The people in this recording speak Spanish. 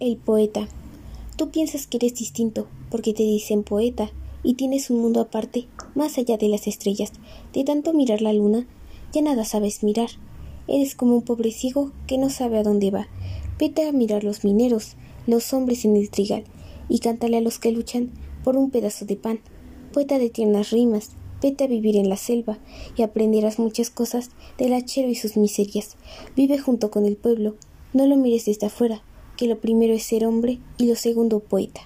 El poeta. Tú piensas que eres distinto porque te dicen poeta y tienes un mundo aparte, más allá de las estrellas. De tanto mirar la luna, ya nada sabes mirar. Eres como un pobre ciego que no sabe a dónde va. Vete a mirar los mineros, los hombres en el trigal, y cántale a los que luchan por un pedazo de pan. Poeta de tiernas rimas, vete a vivir en la selva y aprenderás muchas cosas del hachero y sus miserias. Vive junto con el pueblo, no lo mires desde afuera, que lo primero es ser hombre y lo segundo poeta.